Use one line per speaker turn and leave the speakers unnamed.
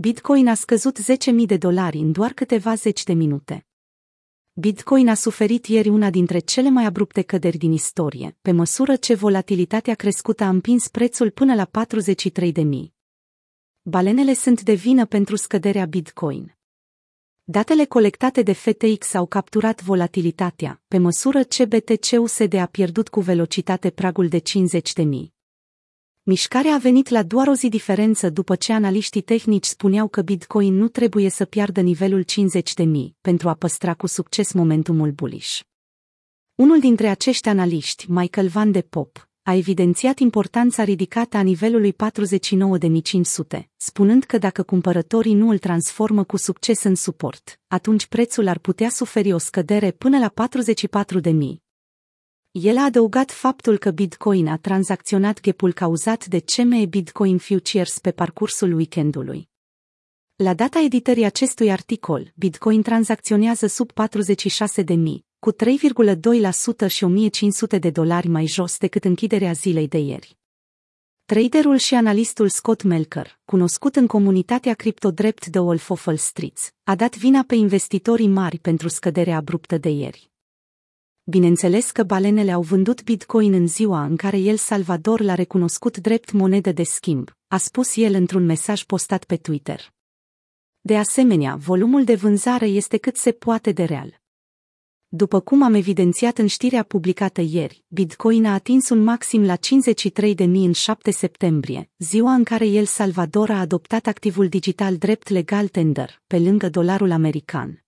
Bitcoin a scăzut 10.000 de dolari în doar câteva zeci de minute. Bitcoin a suferit ieri una dintre cele mai abrupte căderi din istorie, pe măsură ce volatilitatea crescută a împins prețul până la 43.000. Balenele sunt de vină pentru scăderea Bitcoin. Datele colectate de FTX au capturat volatilitatea, pe măsură ce BTC-USD a pierdut cu velocitate pragul de 50.000. Mișcarea a venit la doar o zi diferență după ce analiștii tehnici spuneau că Bitcoin nu trebuie să piardă nivelul 50.000 pentru a păstra cu succes momentumul bullish. Unul dintre acești analiști, Michael Van de Pop, a evidențiat importanța ridicată a nivelului 49.500, spunând că dacă cumpărătorii nu îl transformă cu succes în suport, atunci prețul ar putea suferi o scădere până la 44.000. El a adăugat faptul că Bitcoin a tranzacționat gapul cauzat de CME Bitcoin Futures pe parcursul weekendului. La data editării acestui articol, Bitcoin tranzacționează sub 46.000, cu 3,2% și 1500 de dolari mai jos decât închiderea zilei de ieri. Traderul și analistul Scott Melker, cunoscut în comunitatea cripto drept de Wolf of Wall Street, a dat vina pe investitorii mari pentru scăderea abruptă de ieri. Bineînțeles că balenele au vândut Bitcoin în ziua în care El Salvador l-a recunoscut drept monedă de schimb, a spus el într-un mesaj postat pe Twitter. De asemenea, volumul de vânzare este cât se poate de real. După cum am evidențiat în știrea publicată ieri, Bitcoin a atins un maxim la 53.000 în 7 septembrie, ziua în care El Salvador a adoptat activul digital drept legal tender, pe lângă dolarul american.